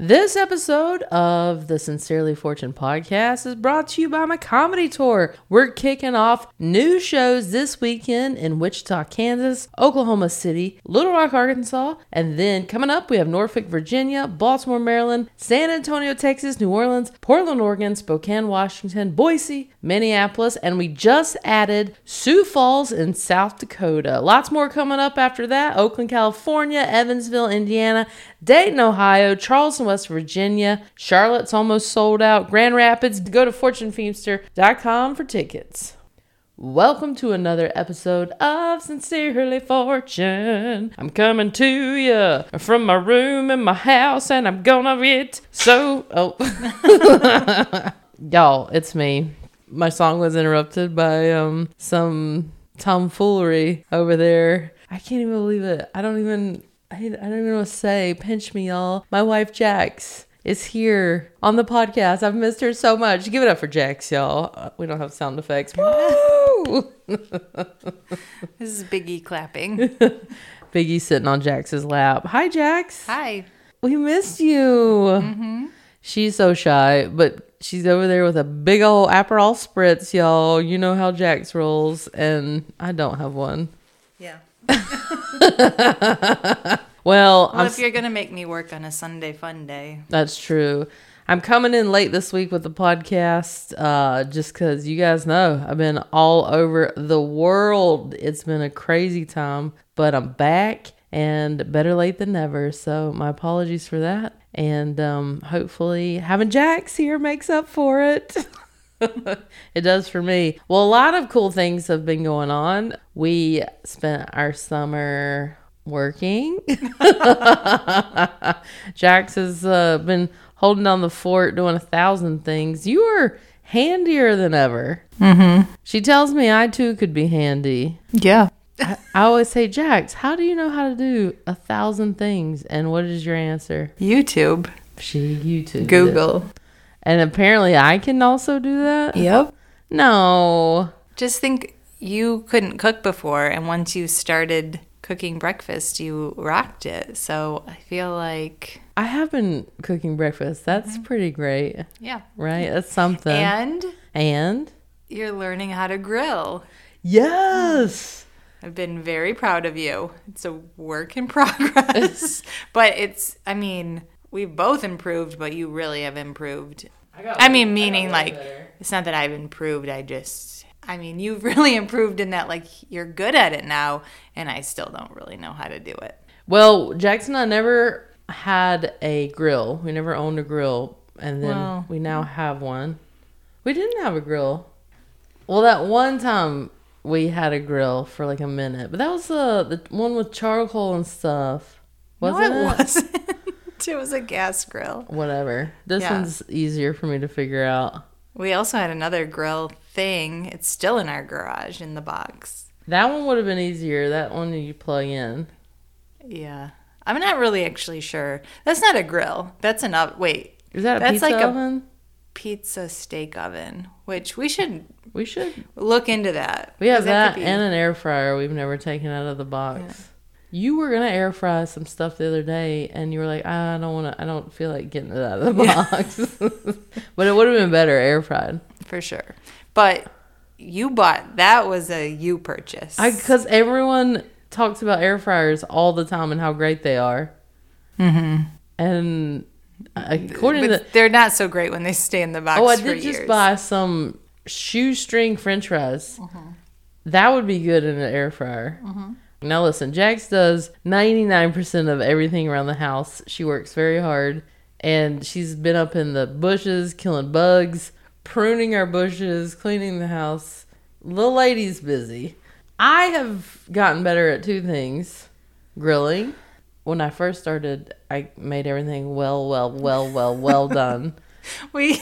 This episode of the Sincerely Fortune podcast is brought to you by my comedy tour. We're kicking off new shows this weekend in Wichita, Kansas, Oklahoma City, Little Rock, Arkansas, and then coming up we have Norfolk, Virginia, Baltimore, Maryland, San Antonio, Texas, New Orleans, Portland, Oregon, Spokane, Washington, Boise, Minneapolis, and we just added Sioux Falls in South Dakota. Lots more coming up after that. Oakland, California, Evansville, Indiana, Dayton, Ohio, Charleston, West Virginia. Charlotte's almost sold out. Grand Rapids. Go to fortunefeimster.com for tickets. Welcome to another episode of Sincerely Fortune. I'm coming to you from my room in my house and I'm gonna get so. Oh. Y'all, it's me. My song was interrupted by um some tomfoolery over there. I can't even believe it. I don't even I, I don't even know what to say. Pinch me, y'all. My wife Jax is here on the podcast. I've missed her so much. Give it up for Jax, y'all. Uh, We don't have sound effects. Woo! This is Biggie clapping. Biggie sitting on Jax's lap. Hi, Jax. Hi. We missed you. She's so shy, but she's over there with a big old Aperol spritz, y'all. You know how Jax rolls, and I don't have one. Yeah. Well, Well, I'm if you're gonna make me work on a Sunday fun day, That's true. I'm coming in late this week with the podcast uh, just because you guys know I've been all over the world. It's been a crazy time, but I'm back and better late than never. So, my apologies for that. And um, hopefully, having Jax here makes up for it. it does for me. Well, a lot of cool things have been going on. We spent our summer working. Jax has uh, been holding down the fort, doing a thousand things. You are handier than ever. Mm-hmm. She tells me I too could be handy. yeah, I always say, Jax, how do you know how to do a thousand things? And what is your answer? YouTube, She YouTube. it. Google. And apparently I can also do that? Yep. No. Just think you couldn't cook before, and once you started cooking breakfast, you rocked it. So I feel like, I have been cooking breakfast. That's mm-hmm. pretty great, yeah. right? That's something. And and you're learning how to grill. yes. Mm-hmm. I've been very proud of you. It's a work in progress, but it's, I mean, we've both improved, but you really have improved. I, mean, meaning like, it's not that I've improved. I just, I mean, you've really improved in that, like, you're good at it now, and I still don't really know how to do it. Well, Jackson and I never had a grill. We never owned a grill, and then Well- we now have one. We didn't have a grill. Well, that one time we had a grill for like a minute, but that was uh, the one with charcoal and stuff. Wasn't no, it? it wasn't. it was a gas grill. Whatever. This Yeah. one's easier for me to figure out. We also had another grill thing. It's still in our garage in the box. That one would have been easier. That one you plug in. Yeah. I'm not really actually sure. That's not a grill. That's an oven. Wait, Is that a That's pizza like a- oven? pizza steak oven, which we should We should. look into that. We have that and an air fryer we've never taken out of the box. You were gonna air fry some stuff the other day, and you were like, "I don't want to. I don't feel like getting it out of the box." but it would have been better air fried. for sure. But you bought that was a you purchase. I because everyone talks about air fryers all the time and how great they are. Mm-hmm. And according to the, they're not so great when they stay in the box. oh, I did just years. buy some shoestring French fries. Uh-huh. That would be good in an air fryer. Now listen, Jax does 99% of everything around the house. She works very hard and she's been up in the bushes killing bugs, pruning our bushes, cleaning the house. Little lady's busy. I have gotten better at two things. Grilling. When I first started, I made everything well, well, well, well, well done. We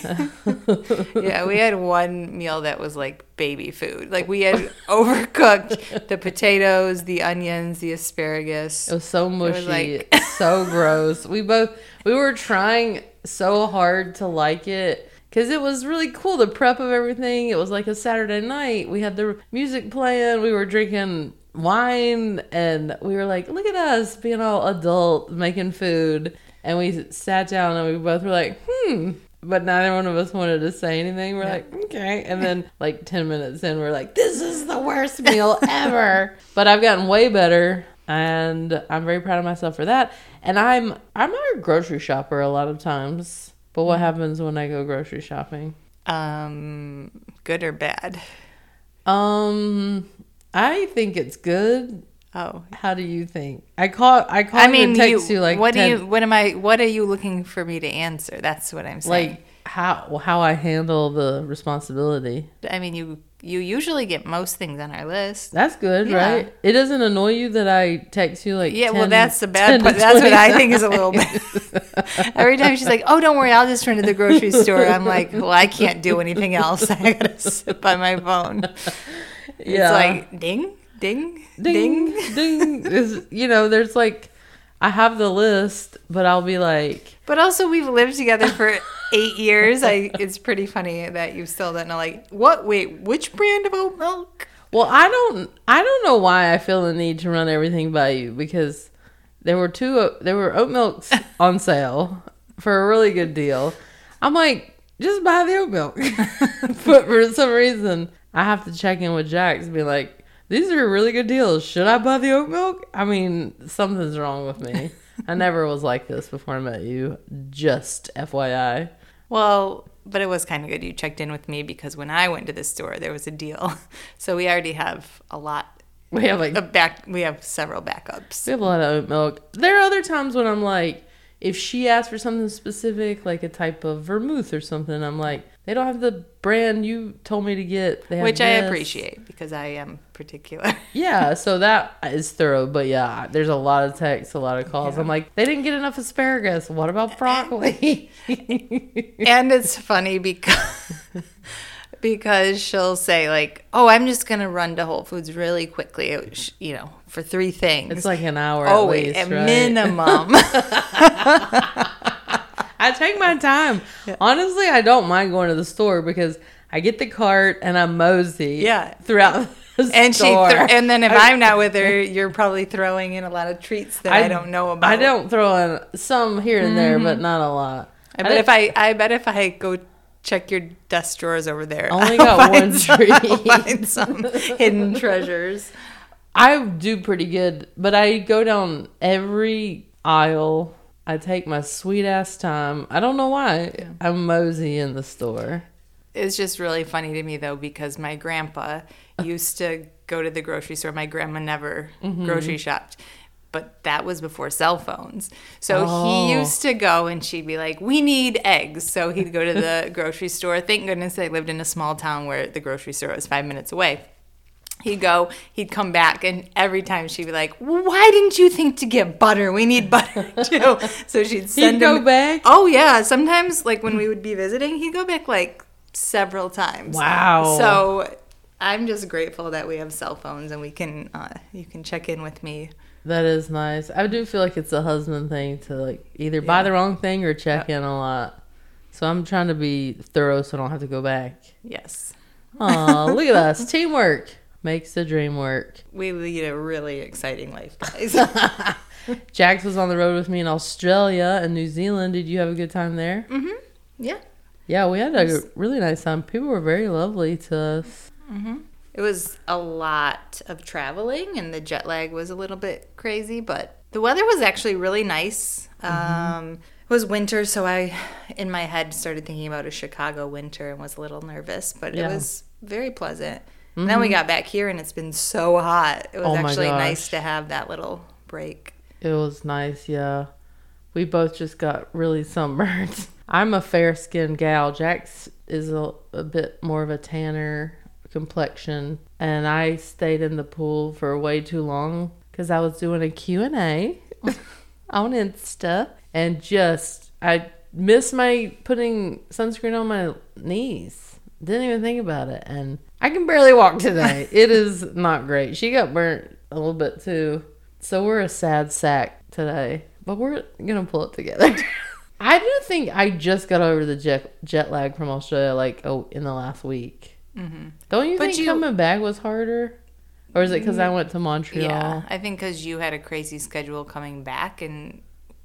yeah, we had one meal that was like baby food. Like we had overcooked the potatoes, the onions, the asparagus. It was so mushy, like- so gross. We both we were trying so hard to like it because it was really cool. The prep of everything. It was like a Saturday night. We had the music playing. We were drinking wine, and we were like, "Look at us being all adult, making food." And we sat down and we both were like, hmm. But neither one of us wanted to say anything. We're Yeah. like, okay. And then, like, 10 minutes in, we're like, this is the worst meal ever. but I've gotten way better. And I'm very proud of myself for that. And I'm I'm not a grocery shopper a lot of times. But what happens when I go grocery shopping? Um, good or bad? Um, I think it's good. Oh, How do you think? I call I call I mean, and you, text you, like what 10 do you? What am I? What are you looking for me to answer? That's what I'm saying. like how how I handle the responsibility. I mean, you you usually get most things on our list. That's good, Yeah. right? It doesn't annoy you that I text you like Yeah, well, that's the bad part. That's what I think is a little bit. Every time she's like, "Oh, don't worry, I'll just run to the grocery store." I'm like, "Well, I can't do anything else. I gotta sit by my phone." yeah. It's like ding, ding, ding ding. ding is you know, there's like I have the list, but I'll be like But also, we've lived together for eight years. I. It's pretty funny that you still don't know. Like, what? Wait, which brand of oat milk? Well, I don't I don't know why I feel the need to run everything by you because there were two there were oat milks on sale for a really good deal. I'm like, just buy the oat milk. but for some reason, I have to check in with Jax and be like, these are really good deals. Should I buy the oat milk? I mean, something's wrong with me. I never was like this before I met you. Just FYI. Well, but it was kind of good you checked in with me because when I went to the store, there was a deal. So we already have a lot We have like a back. We have several backups. We have a lot of oat milk. There are other times when I'm like, if she asks for something specific, like a type of vermouth or something, I'm like, they don't have the brand you told me to get. They have Which I appreciate because I am particular. Yeah, so that is thorough. But yeah, there's a lot of texts, a lot of calls. I'm like, they didn't get enough asparagus. What about broccoli? and it's funny because because she'll say like, "Oh, I'm just gonna run to Whole Foods really quickly," you know, for three things. it's like an hour oh, at least, at right? minimum. I take my time. Honestly, I don't mind going to the store because I get the cart and I'm mosey. Yeah. Throughout the and she, store. th- and then if I, am not with her, you're probably throwing in a lot of treats that I, don't know about. I don't throw in some here and there, but mm-hmm. not a lot. I bet if I, I bet if I go check your desk drawers over there, Only got one some- treat. I'll find some hidden treasures. I do pretty good, but I go down every aisle. I take my sweet ass time. I don't know why. I'm mosey in the store. It's just really funny to me though because my grandpa used to go to the grocery store. My grandma never Mm-hmm. grocery shopped. But that was before cell phones. So Oh. he used to go and she'd be like, We need eggs. So he'd go to the grocery store. Thank goodness they lived in a small town where the grocery store was five minutes away. He'd go, he'd come back, and every time she'd be like, Why didn't you think to get butter? We need butter too. So she'd send He'd go him- back. Oh yeah, sometimes like when we would be visiting, he'd go back like several times. Wow. So I'm just grateful that we have cell phones and we can uh, you can check in with me. That is nice. I do feel like it's a husband thing to like either buy the wrong thing or check in a lot. So I'm trying to be thorough so I don't have to go back. Yes, Aw, look at us. Teamwork makes the dream work. we lead a really exciting life, guys. Jax was on the road with me in Australia and New Zealand. Did you have a good time there? mm-hmm. Yeah, Yeah, we had a really nice time. People were very lovely to us. it was a lot of traveling, and the jet lag was a little bit crazy, but the weather was actually really nice. Um, it was winter, so I, in my head, started thinking about a Chicago winter and was a little nervous, but Yeah. it was very pleasant. And then we mm-hmm. got back here, and it's been so hot. It was Oh actually gosh. nice to have that little break. It was nice, yeah. We both just got really sunburned. I'm a fair skinned gal. Jax is a, a bit more of a tanner complexion. And I stayed in the pool for way too long because I was doing a Q&A on Insta. And just, I missed my putting sunscreen on my knees. Didn't even think about it. And I can barely walk today. it is not great. She got burnt a little bit too. So we're a sad sack today, but we're gonna pull it together. I do think I just got over the jet jet lag from Australia, like oh, in the last week. Mm-hmm. Don't you But think you- coming back was harder, or is it because I went to Montreal? Yeah, I think because you had a crazy schedule coming back, and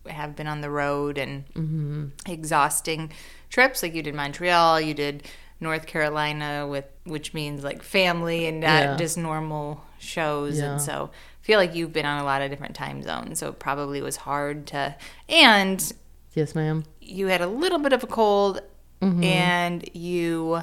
have been on the road and exhausting trips. Like you did Montreal, you did North Carolina with which means like family and not Yeah. just normal shows. Yeah. And so I feel like you've been on a lot of different time zones. So it probably was hard to and Yes, ma'am. you had a little bit of a cold Mm-hmm. and you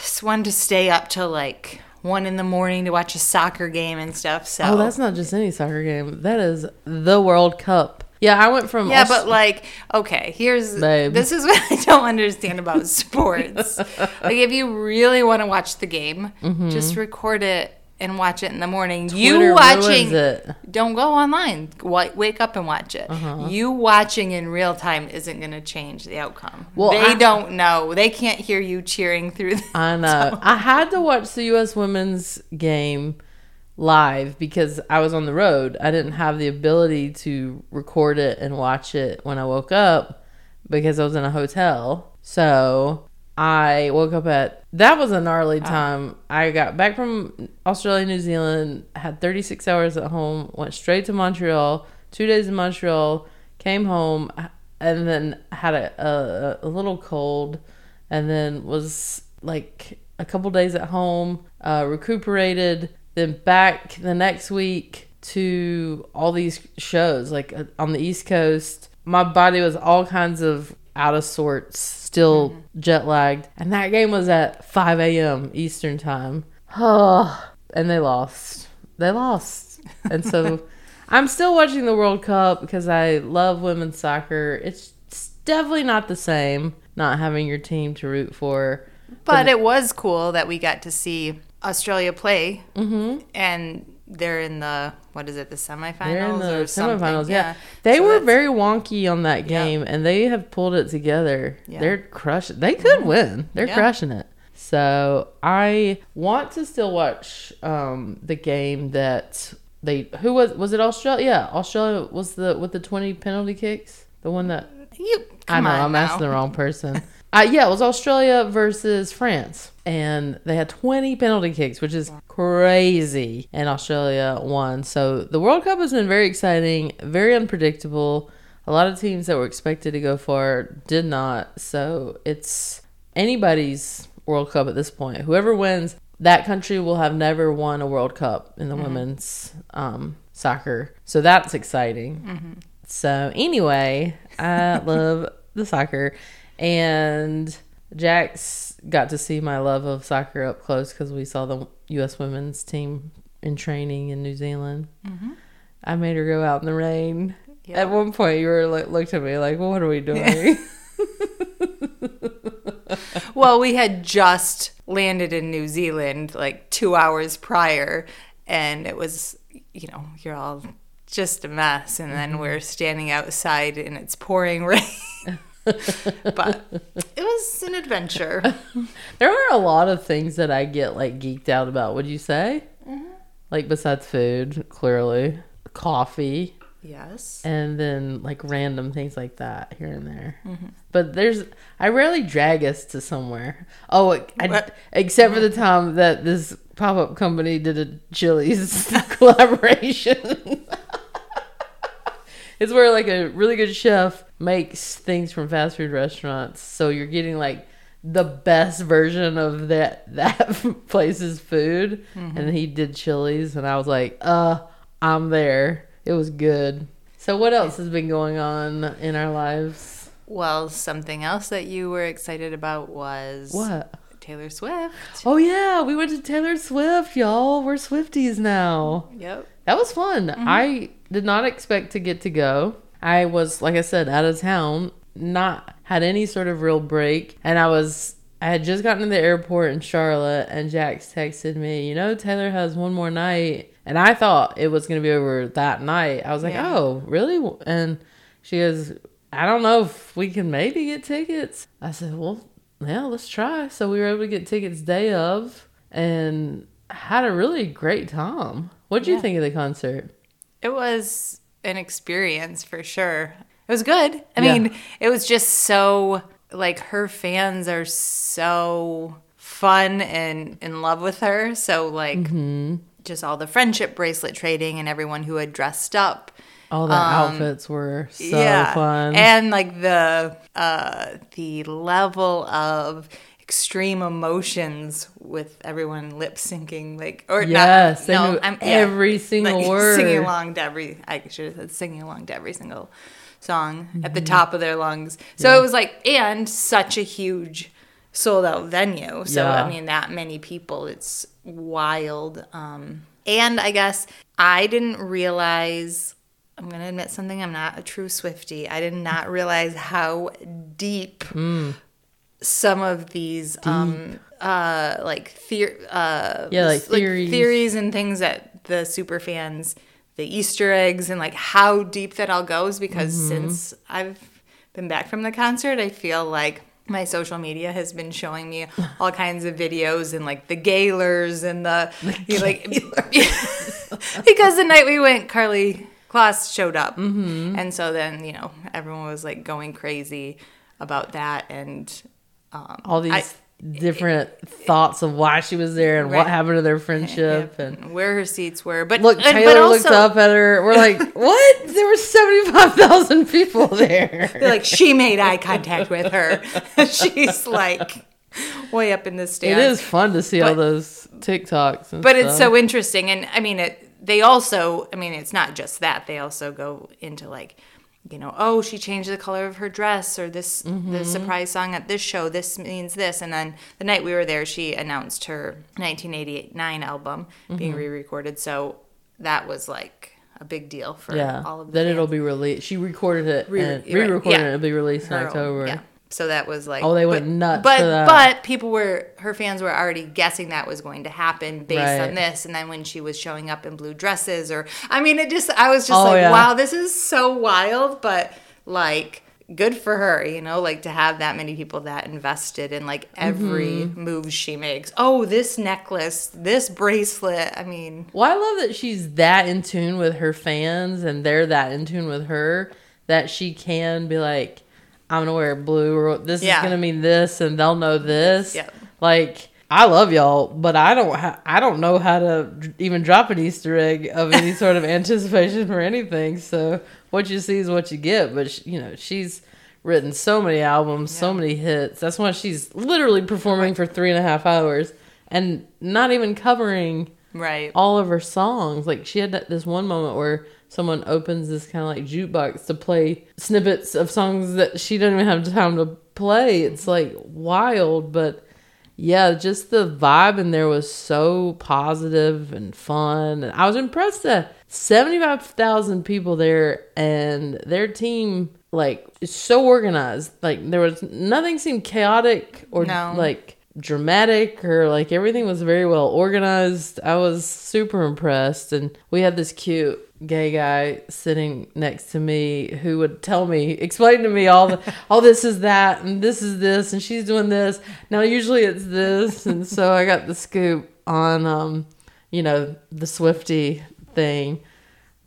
just wanted to stay up till like one in the morning to watch a soccer game and stuff. So Oh, that's not just any soccer game. That is the World Cup. Yeah, I went from yeah, but like, okay, here's Babe. this is what I don't understand about sports. like, if you really want to watch the game, just record it and watch it in the morning. Mm-hmm. Twitter you watching, don't go online. Wa- Wake up and watch it. Uh-huh. You watching in real time isn't going to change the outcome. Well, they I- don't know. They can't hear you cheering through. The- I know. I had to watch the U.S. women's game live because I was on the road. I didn't have the ability to record it and watch it when I woke up because I was in a hotel. So I woke up at that was a gnarly time. I got back from Australia, New Zealand, had 36 hours at home, went straight to Montreal, two days in Montreal, came home, and then had a, a, a little cold, and then was like a couple days at home, uh, recuperated, then back the next week to all these shows like uh, on the East Coast. My body was all kinds of out of sorts, still jet lagged, and that game was at 5 a.m. Eastern time. Oh, and they lost. They lost, and so I'm still watching the World Cup because I love women's soccer. It's definitely not the same not having your team to root for. but it was cool that we got to see Australia play, mm-hmm. and they're in the what is it, the semifinals They're in the or something. semifinals. Yeah, they So were very wonky on that Yeah. game, and they have pulled it together. Yeah. They're crushing. They could win. They're Yeah. crushing it. So I want to still watch um, the game that they. Who was was it? Australia. Yeah, Australia was the with the twenty penalty kicks. The one that You, I know I'm now. asking the wrong person. uh, yeah, it was Australia versus France, and they had 20 penalty kicks, which is crazy. And Australia won. So the World Cup has been very exciting, very unpredictable. A lot of teams that were expected to go far did not. So it's anybody's World Cup at this point. Whoever wins, that country will have never won a World Cup in the women's um, soccer. So that's exciting. So anyway, I love the soccer, and Jax got to see my love of soccer up close because we saw the U.S. women's team in training in New Zealand. Mm-hmm. I made her go out in the rain. Yeah. At one point, you were like, looked at me like, well, "What are we doing?" Well, we had just landed in New Zealand like two hours prior, and it was, you know, you're all just a mess. And then mm-hmm. we're standing outside and it's pouring rain. but it was an adventure. there are a lot of things that I get like geeked out about. Would you say? Mm-hmm. Like besides food, clearly, coffee. Yes. and then like random things like that here and there. Mm-hmm. But there's, I rarely drag us to somewhere. Oh, I, except for the mm-hmm. time that this pop up company did a Chili's collaboration. It's where like a really good chef makes things from fast food restaurants, so you're getting like the best version of that that place's food. And he did Chili's, and I was like, uh, I'm there. It was good. So what else has been going on in our lives? Well, something else that you were excited about was What? Taylor Swift. Oh yeah, we went to Taylor Swift, y'all. We're Swifties now. Yep. That was fun. Mm-hmm. I did not expect to get to go. I was, like I said, out of town, not had any sort of real break, and I was. I had just gotten to the airport in Charlotte, and Jax texted me, "You know, Taylor has one more night," and I thought it was going to be over that night. I was like, Yeah. "Oh, really?" And she goes, "I don't know if we can maybe get tickets." I said, "Well, yeah, let's try." So we were able to get tickets day of, and had a really great time. What'd you think of the concert? It was an experience for sure. It was good. I Yeah. mean, it was just so like her fans are so fun and in love with her. So like Mm-hmm. just all the friendship bracelet trading and everyone who had dressed up All the outfits were so fun. and like the uh, the level of extreme emotions with everyone lip syncing, like or Yes, not, no, I'm, every single like, word. singing along to every. I should have said singing along to every single song at the top of their lungs. So it was like, and such a huge sold out venue. So Yeah. I mean, that many people, it's wild. Um, and I guess I didn't realize. I'm gonna admit something. I'm not a true Swifty. I did not realize how deep some of these um uh like uh Yeah, like theories. theories and things that the super fans the easter eggs and like how deep that all goes because Mm-hmm. since i've been back from the concert i feel like my social media has been showing me all kinds of videos and like the Gaylors and the, you know, like because the night we went Karlie Kloss showed up Mm-hmm. and so then you know everyone was like going crazy about that and um, All these I- different thoughts of why she was there and what happened to their friendship. And where her seats were. But look, and- Taylor but looked up at her. We're like, what? There were 75,000 people there. They're like she made eye contact with her. She's like way up in the It stands. is fun to see all those TikToks. But it's stuff. so interesting, and I mean, it. They also, I mean, it's not just that. They also go into like, you know, oh, she changed the color of her dress, or this Mm-hmm. the surprise song at this show. This means this, and then the night we were there, she announced her 1989 album Mm-hmm. being re-recorded. So that was like a big deal for yeah. all of the Then fans. it'll be released. She recorded it re- and re-recorded yeah. it. It'll be released in her own- October. Yeah. So that was like Oh, they went but, nuts But but people were her fans were already guessing that was going to happen based Right. on this, and then when she was showing up in blue dresses, or I mean, it just I was just Oh, like, yeah. wow, this is so wild, but like good for her, you know, like to have that many people that invested in like every Mm-hmm. move she makes. Oh, this necklace, this bracelet. I mean, Well, I love that she's that in tune with her fans and they're that in tune with her that she can be like, I'm gonna wear blue or this Yeah. is gonna mean this and they'll know this. Yep. Like I love y'all, but I don't ha- I don't know how to even drop an Easter egg of any sort of anticipation for anything. So what you see is what you get. But sh- you know she's written so many albums, so many hits. That's why she's literally performing for three and a half hours and not even covering right. all of her songs. Like she had this one moment where someone opens this kind of like jukebox to play snippets of songs that she doesn't even have time to play. It's like wild, but yeah, just the vibe in there was so positive and fun. And I was impressed that 75,000 people there and their team like is so organized. Like there was nothing seemed chaotic or No. like dramatic or like everything was very well organized. I was super impressed and we had this cute gay guy sitting next to me who would tell me explain to me all the all this is that and this is this and she's doing this. Now usually it's this and so I got the scoop on um you know the Swifty thing.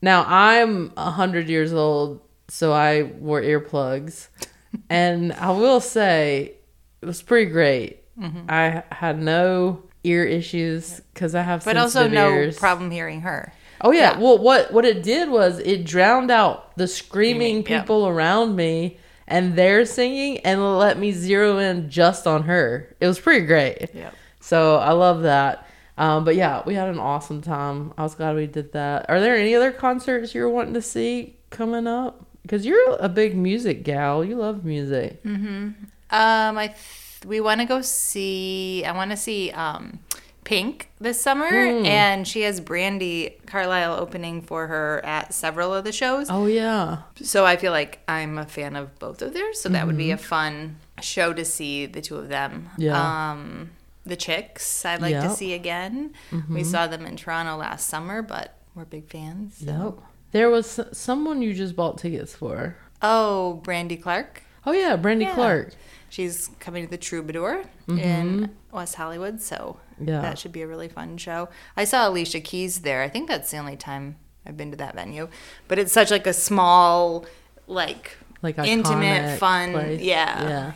Now I'm a hundred years old, so I wore earplugs, and I will say it was pretty great. Mm-hmm. I had no ear issues because I have But also no ears. problem hearing her. Oh yeah. Yeah. Well, what what it did was it drowned out the screaming yeah. people around me and their singing, and let me zero in just on her. It was pretty great. Yep. So I love that. Um, but yeah, we had an awesome time. I was glad we did that. Are there any other concerts you're wanting to see coming up? Because you're a big music gal. You love music. Mhm. Um, I th- we want to go see. I want to see um, Pink this summer, Hmm. and she has Brandi Carlile opening for her at several of the shows. Oh yeah. So I feel like I'm a fan of both of theirs. So that would be a Mm-hmm. fun show to see the two of them. Yeah. Um, the Chicks, I'd like to Yep. Mm-hmm. see again. We saw them in Toronto last summer, but we're big fans. So. Yep. There was someone you just bought tickets for. Oh, Brandy Clark. Oh yeah, Brandy Yeah. Clark. She's coming to the Troubadour in West Hollywood, so Mm-hmm. Yeah. that should be a really fun show. I saw Alicia Keys there. I think that's the only time I've been to that venue, but it's such like a small, like, Like intimate, fun. place. Yeah, Yeah.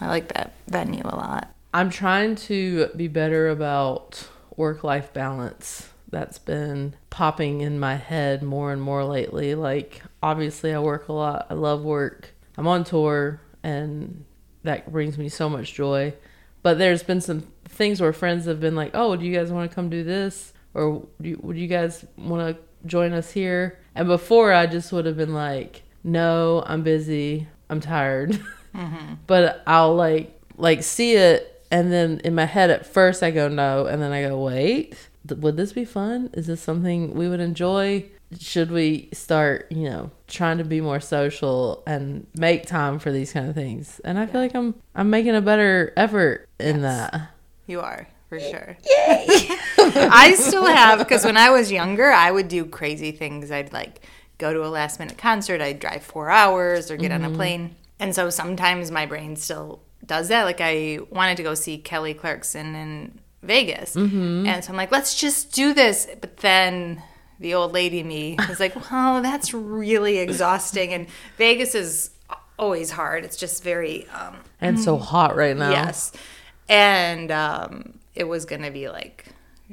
I like that venue a lot. I'm trying to be better about work life balance that's been popping in my head more and more lately. Like, obviously, I work a lot. I love work. I'm on tour, and that brings me so much joy. But there's been some things where friends have been like, "Oh, do you guys want to come do this?" Or you, would you guys want to join us here? And before, I just would have been like, "No, I'm busy. I'm tired." Mm-hmm. but I'll like like see it, and then in my head at first I go no, and then I go wait. Would this be fun? Is this something we would enjoy? Should we start, you know, trying to be more social and make time for these kind of things? And I feel like I'm I'm making a better effort in yes, that. You are for sure. Yay! I still have because when I was younger, I would do crazy things. I'd like go to a last minute concert. I'd drive four hours or get mm-hmm. on a mm-hmm. plane. And so sometimes my brain still does that. Like I wanted to go see Kelly Clarkson in Vegas. Mm-hmm. And so I'm like, let's just do this. But then the old lady me was like, well, that's really exhausting. And Vegas is always hard. It's just very. Um, and so hot right now. Yes. And um, it was going to be like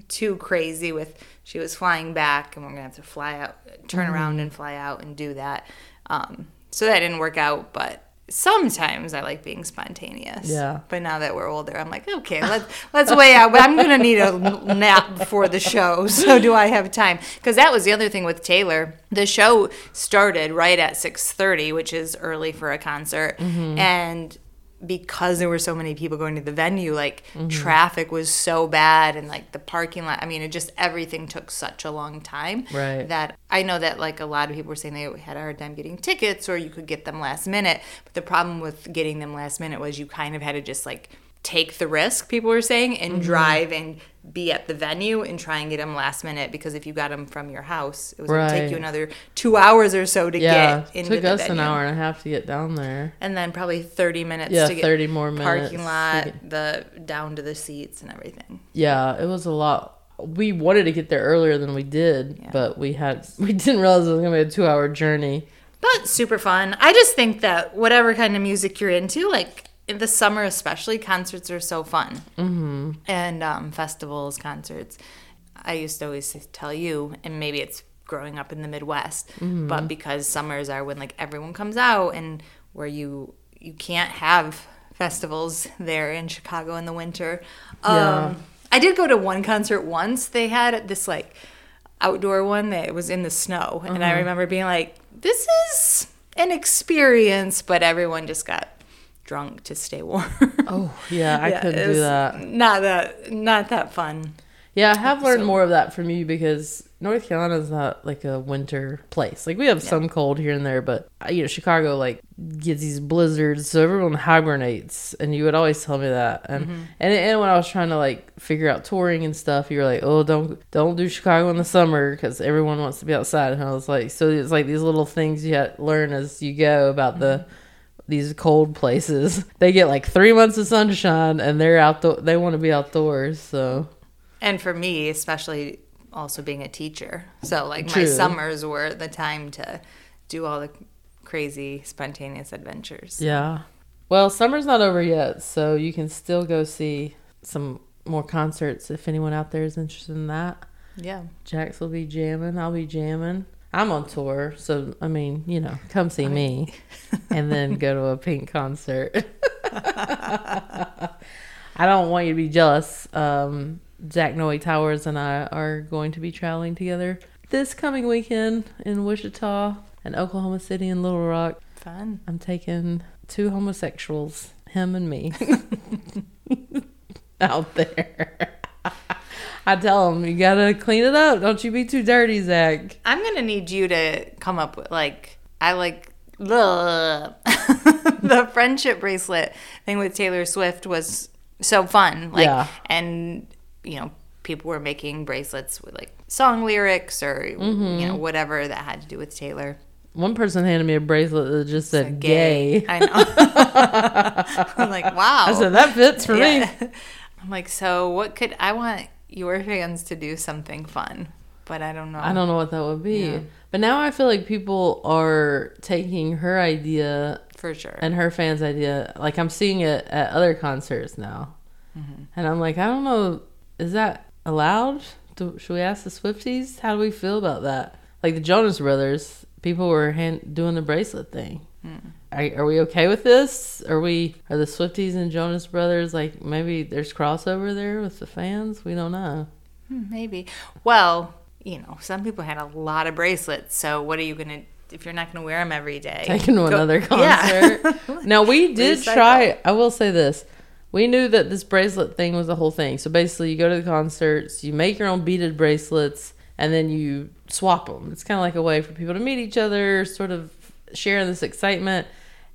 too crazy with she was flying back and we're going to have to fly out, turn mm-hmm. around and fly out and do that. Um, so that didn't work out, but sometimes I like being spontaneous. Yeah. But now that we're older, I'm like, okay, let's let's weigh out. But I'm gonna need a nap before the show. So do I have time? Because that was the other thing with Taylor. The show started right at 6:30, which is early for a concert, mm-hmm. and because there were so many people going to the venue, like mm-hmm. traffic was so bad and like the parking lot. I mean, it just everything took such a long time. Right. That I know that like a lot of people were saying they had a hard time getting tickets or you could get them last minute. But the problem with getting them last minute was you kind of had to just like take the risk, people were saying, and mm-hmm. drive and be at the venue and try and get them last minute because if you got them from your house, it was right. going to take you another two hours or so to yeah, get into took the us venue. an hour and a half to get down there, and then probably thirty minutes. Yeah, to get thirty more minutes. Parking lot, the down to the seats and everything. Yeah, it was a lot. We wanted to get there earlier than we did, yeah. but we had we didn't realize it was going to be a two hour journey. But super fun. I just think that whatever kind of music you're into, like in the summer especially concerts are so fun mm-hmm. and um, festivals concerts i used to always tell you and maybe it's growing up in the midwest mm-hmm. but because summers are when like everyone comes out and where you you can't have festivals there in chicago in the winter yeah. um, i did go to one concert once they had this like outdoor one that was in the snow and i mm-hmm. remember being like this is an experience but everyone just got drunk to stay warm. oh yeah, I yeah, couldn't do that. Not that not that fun. Yeah, I have learned so. more of that from you because North Carolina is not like a winter place. Like we have yeah. some cold here and there, but uh, you know Chicago like gets these blizzards, so everyone hibernates. And you would always tell me that. And mm-hmm. and and when I was trying to like figure out touring and stuff, you were like, oh don't don't do Chicago in the summer because everyone wants to be outside. And I was like, so it's like these little things you have to learn as you go about mm-hmm. the these cold places. They get like three months of sunshine and they're out. They want to be outdoors. So, and for me, especially also being a teacher, so like True. my summers were the time to do all the crazy spontaneous adventures. Yeah. Well, summer's not over yet, so you can still go see some more concerts if anyone out there is interested in that. Yeah. Jax will be jamming. I'll be jamming. I'm on tour, so I mean, you know, come see me and then go to a Pink concert. I don't want you to be jealous. Um, Zach Noe Towers and I are going to be traveling together this coming weekend in Wichita and Oklahoma City and Little Rock. Fun. I'm taking two homosexuals, him and me, out there. I tell him, you gotta clean it up. Don't you be too dirty, Zach. I'm gonna need you to come up with like I like the the friendship bracelet thing with Taylor Swift was so fun. Like yeah. and you know, people were making bracelets with like song lyrics or mm-hmm. you know, whatever that had to do with Taylor. One person handed me a bracelet that just said gay. gay. I know. I'm like, wow. I said that fits for yeah. me. I'm like, so what could I want your fans to do something fun, but I don't know. I don't know what that would be. Yeah. But now I feel like people are taking her idea for sure and her fans' idea. Like I'm seeing it at other concerts now, mm-hmm. and I'm like, I don't know, is that allowed do, should we ask the Swifties? How do we feel about that? Like the Jonas Brothers, people were hand, doing the bracelet thing. Hmm. Are, are we okay with this? Are we are the Swifties and Jonas Brothers like maybe there's crossover there with the fans? We don't know. Hmm, Maybe. Well, you know, some people had a lot of bracelets. So what are you gonna? If you're not gonna wear them every day, Taking to go- another Yeah. concert. now we did Recycle. try. I will say this: we knew that this bracelet thing was a whole thing. So basically, you go to the concerts, you make your own beaded bracelets, and then you swap them. It's kind of like a way for people to meet each other, sort of sharing this excitement.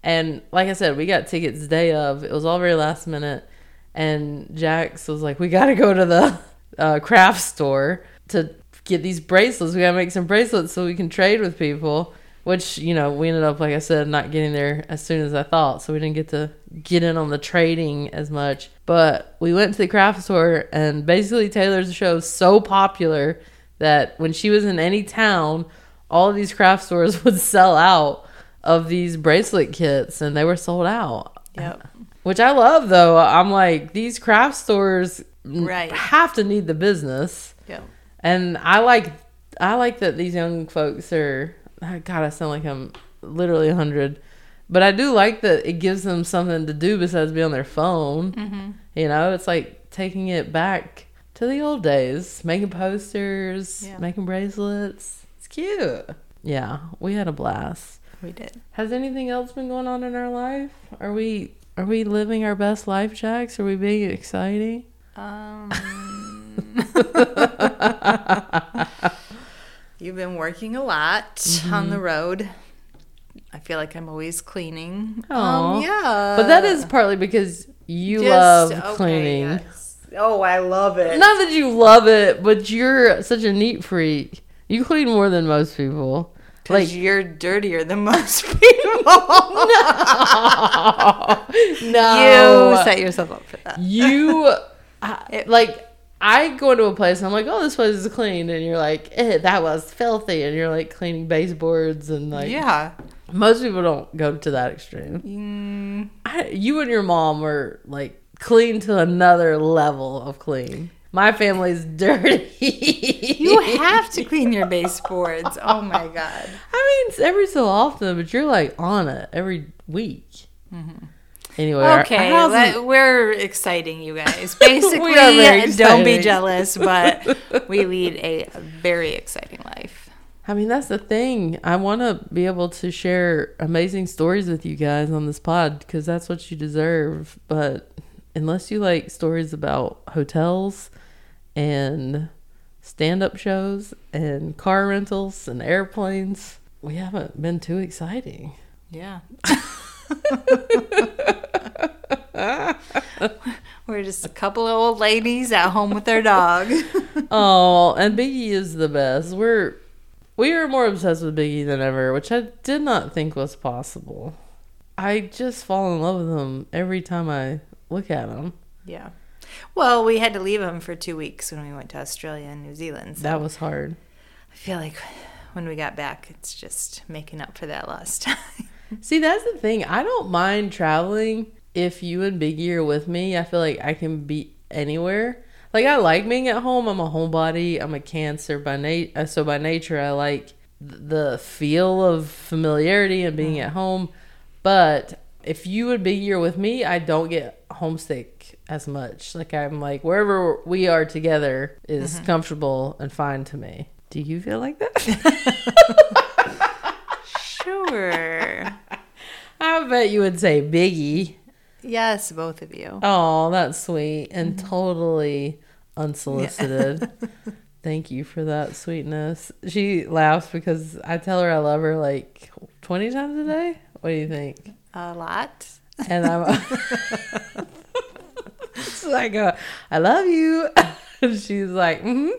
And like I said, we got tickets day of. It was all very last minute, and Jax was like, "We got to go to the uh, craft store to get these bracelets. We got to make some bracelets so we can trade with people." Which you know, we ended up, like I said, not getting there as soon as I thought, so we didn't get to get in on the trading as much. But we went to the craft store, and basically Taylor's show is so popular that when she was in any town, all of these craft stores would sell out of these bracelet kits, and they were sold out. Yep. Which I love, though. I'm like these craft stores Right. have to need the business, Yep. and I like I like that these young folks are. ah, God, I sound like I'm literally hundred, but I do like that it gives them something to do besides be on their phone. Mm-hmm. You know, it's like taking it back to the old days, making posters, Yeah. making bracelets. It's cute. Yeah, we had a blast. We did. Has anything else been going on in our life? Are we are we living our best life, Jax? Are we being exciting? Um, you've been working a lot Mm-hmm. on the road. I feel like I'm always cleaning. Oh, Um, yeah. but that is partly because you Just- love okay, cleaning. yes. Oh, I love it. Not that you love it, but you're such a neat freak. You clean more than most people. Like you're dirtier than most people. no, You set yourself up for that. you like I go into a place and I'm like, oh, this place is clean, and you're like, eh, that was filthy, and you're like cleaning baseboards and like, yeah. most people don't go to that extreme. Mm, I, you and your mom are like clean to another level of clean. My family's dirty. you have to clean your baseboards. Oh my god. I mean, every so often, but you're like on it every week. Mm-hmm. Anyway, our- our Okay, house is- let, we're exciting you guys. Basically, don't be jealous, but we lead a very exciting life. I mean, that's the thing. I want to be able to share amazing stories with you guys on this pod because that's what you deserve. But unless you like stories about hotels and stand up shows and car rentals and airplanes, we haven't been too exciting. Yeah. We're just a couple of old ladies at home with their dog. Oh, and Biggie is the best. We're we are more obsessed with Biggie than ever, which I did not think was possible. I just fall in love with him every time I look at him. yeah. Well, we had to leave him for two weeks when we went to Australia and New Zealand. So That was hard. I feel like when we got back, it's just making up for that lost time. See, that's the thing. I don't mind traveling if you and Biggie are with me. I feel like I can be anywhere. Like I like being at home. I'm a homebody. I'm a Cancer by nat- uh, so by nature I like th- the feel of familiarity and being at home. But if you and Biggie are with me, I don't get homesick as much. Like I'm like wherever we are together is mm-hmm. comfortable and fine to me. Do you feel like that? sure. I bet you would say Biggie. Yes, both of you. Oh, that's sweet and mm-hmm. totally unsolicited. Thank you for that sweetness. She laughs because I tell her I love her like 20 times a day. What do you think? A lot. And I'm so I go, I love you. And she's like, mm-hmm.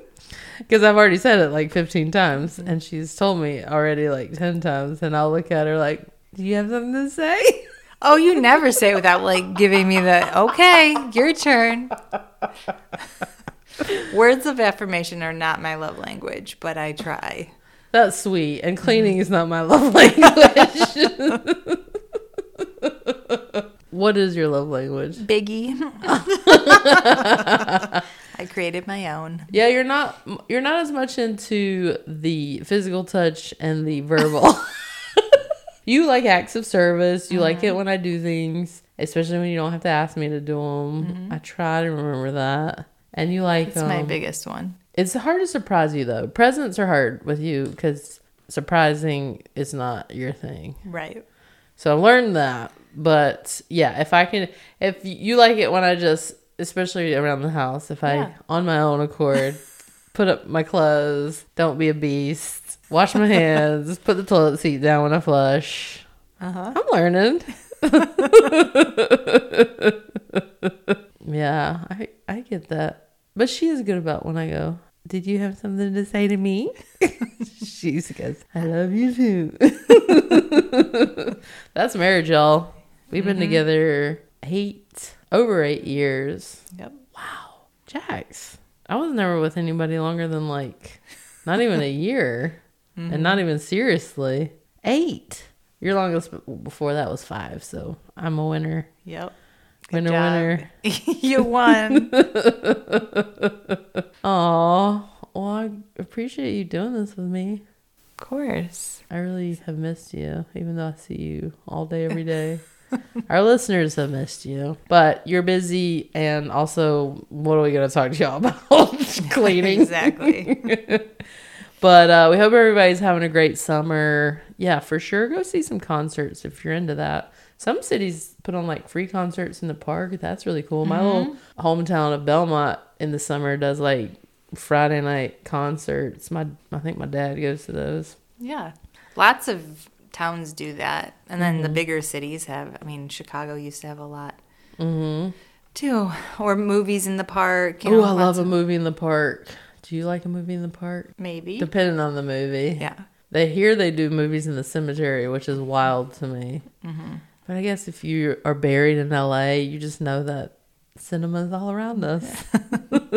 Because I've already said it like 15 times. And she's told me already like 10 times. And I'll look at her like, Do you have something to say? Oh, you never say it without like giving me the okay, your turn. Words of affirmation are not my love language, but I try. That's sweet. And cleaning is not my love language. What is your love language? Biggie. I created my own. Yeah, you're not you're not as much into the physical touch and the verbal. you like acts of service. You mm-hmm. like it when I do things, especially when you don't have to ask me to do them. Mm-hmm. I try to remember that. And you like It's um, my biggest one. It's hard to surprise you though. Presents are hard with you because surprising is not your thing. Right. So I learned that. But yeah, if I can, if you like it when I just, especially around the house, if I, yeah. on my own accord, put up my clothes, don't be a beast, wash my hands, put the toilet seat down when I flush. Uh-huh. I'm learning. yeah, I I get that. But she is good about when I go, Did you have something to say to me? she goes, I love you too. That's marriage, y'all. We've been mm-hmm. together eight, over eight years. Yep. Wow. Jax. I was never with anybody longer than like not even a year mm-hmm. and not even seriously. Eight. Your longest before that was five, so I'm a winner. Yep. Good winner, job. winner. you won. Aw. Well, I appreciate you doing this with me. Of course. I really have missed you, even though I see you all day, every day. Our listeners have missed you, but you're busy, and also, what are we going to talk to y'all about? Cleaning. exactly. but uh, we hope everybody's having a great summer. Yeah, for sure. Go see some concerts if you're into that. Some cities put on like free concerts in the park. That's really cool. My mm-hmm. little hometown of Belmont in the summer does like Friday night concerts. My I think my dad goes to those. Yeah. Lots of towns do that. And then mm-hmm. the bigger cities have I mean Chicago used to have a lot. Mhm. Too. Or movies in the park. Oh, I love a movie in the park. Do you like a movie in the park? Maybe. Depending on the movie. Yeah. They here they do movies in the cemetery, which is wild to me. Mm-hmm. But I guess if you are buried in LA, you just know that cinema is all around us.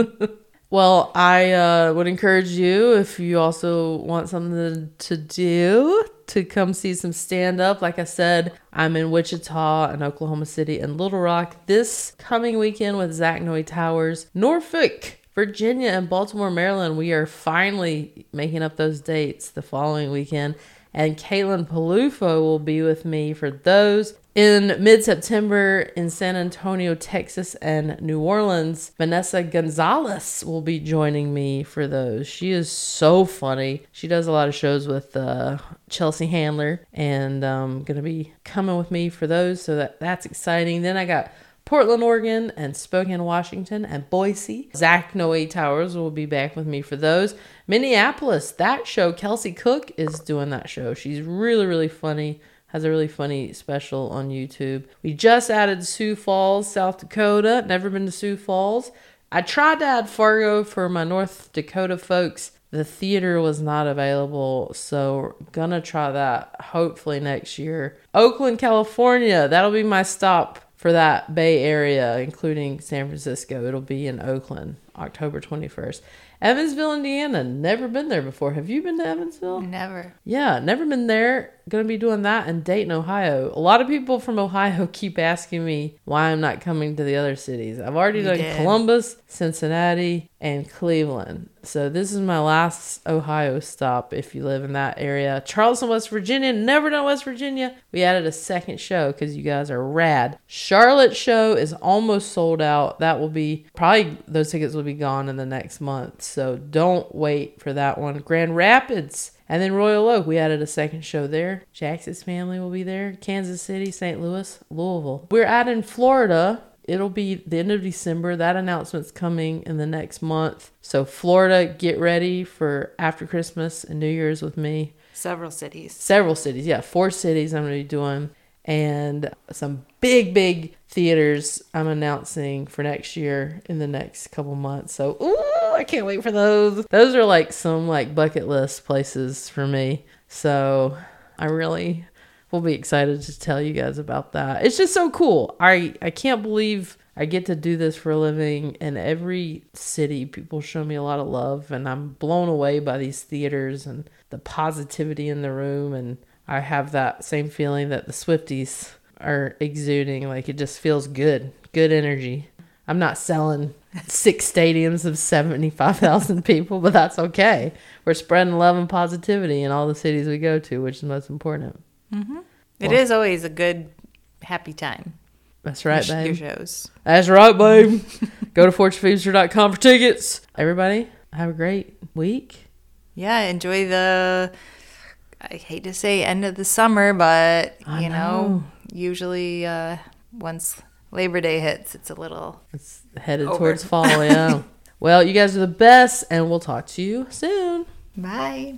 well, I uh, would encourage you if you also want something to do to come see some stand up. Like I said, I'm in Wichita and Oklahoma City and Little Rock this coming weekend with Zach Noe Towers, Norfolk. Virginia and Baltimore, Maryland, we are finally making up those dates the following weekend and Caitlin Peluffo will be with me for those. In mid September in San Antonio, Texas, and New Orleans, Vanessa Gonzalez will be joining me for those. She is so funny. She does a lot of shows with uh, Chelsea Handler and um, going to be coming with me for those. So that, that's exciting. Then I got Portland, Oregon, and Spokane, Washington, and Boise. Zach Noe Towers will be back with me for those. Minneapolis, that show, Kelsey Cook is doing that show. She's really, really funny. Has a really funny special on YouTube. We just added Sioux Falls, South Dakota. Never been to Sioux Falls. I tried to add Fargo for my North Dakota folks. The theater was not available, so gonna try that hopefully next year. Oakland, California, that'll be my stop for that Bay Area, including San Francisco. It'll be in Oakland, October 21st. Evansville, Indiana. Never been there before. Have you been to Evansville? Never. Yeah, never been there. Gonna be doing that in Dayton, Ohio. A lot of people from Ohio keep asking me why I'm not coming to the other cities. I've already done did. Columbus, Cincinnati, and Cleveland. So this is my last Ohio stop if you live in that area. Charleston, West Virginia. Never done West Virginia. We added a second show because you guys are rad. Charlotte show is almost sold out. That will be probably those tickets will be gone in the next month. So don't wait for that one. Grand Rapids and then Royal Oak, we added a second show there. Jackson's family will be there. Kansas City, St. Louis, Louisville. We're out in Florida. It'll be the end of December. That announcement's coming in the next month. So, Florida, get ready for after Christmas and New Year's with me. Several cities. Several cities, yeah. Four cities I'm going to be doing. And some big, big theaters I'm announcing for next year in the next couple months. So, ooh, I can't wait for those. Those are like some like bucket list places for me. So, I really will be excited to tell you guys about that. It's just so cool. I I can't believe I get to do this for a living and every city people show me a lot of love and I'm blown away by these theaters and the positivity in the room and I have that same feeling that the Swifties are exuding. Like it just feels good, good energy. I'm not selling six stadiums of 75,000 people, but that's okay. We're spreading love and positivity in all the cities we go to, which is most important. Mm-hmm. It is always a good, happy time. That's right, your, babe. Your shows. That's right, babe. go to fortunefeimster.com for tickets. Everybody, have a great week. Yeah, enjoy the, I hate to say end of the summer, but, I you know. know, usually uh, once Labor Day hits, it's a little. It's headed over. towards fall, yeah. well, you guys are the best, and we'll talk to you soon. Bye.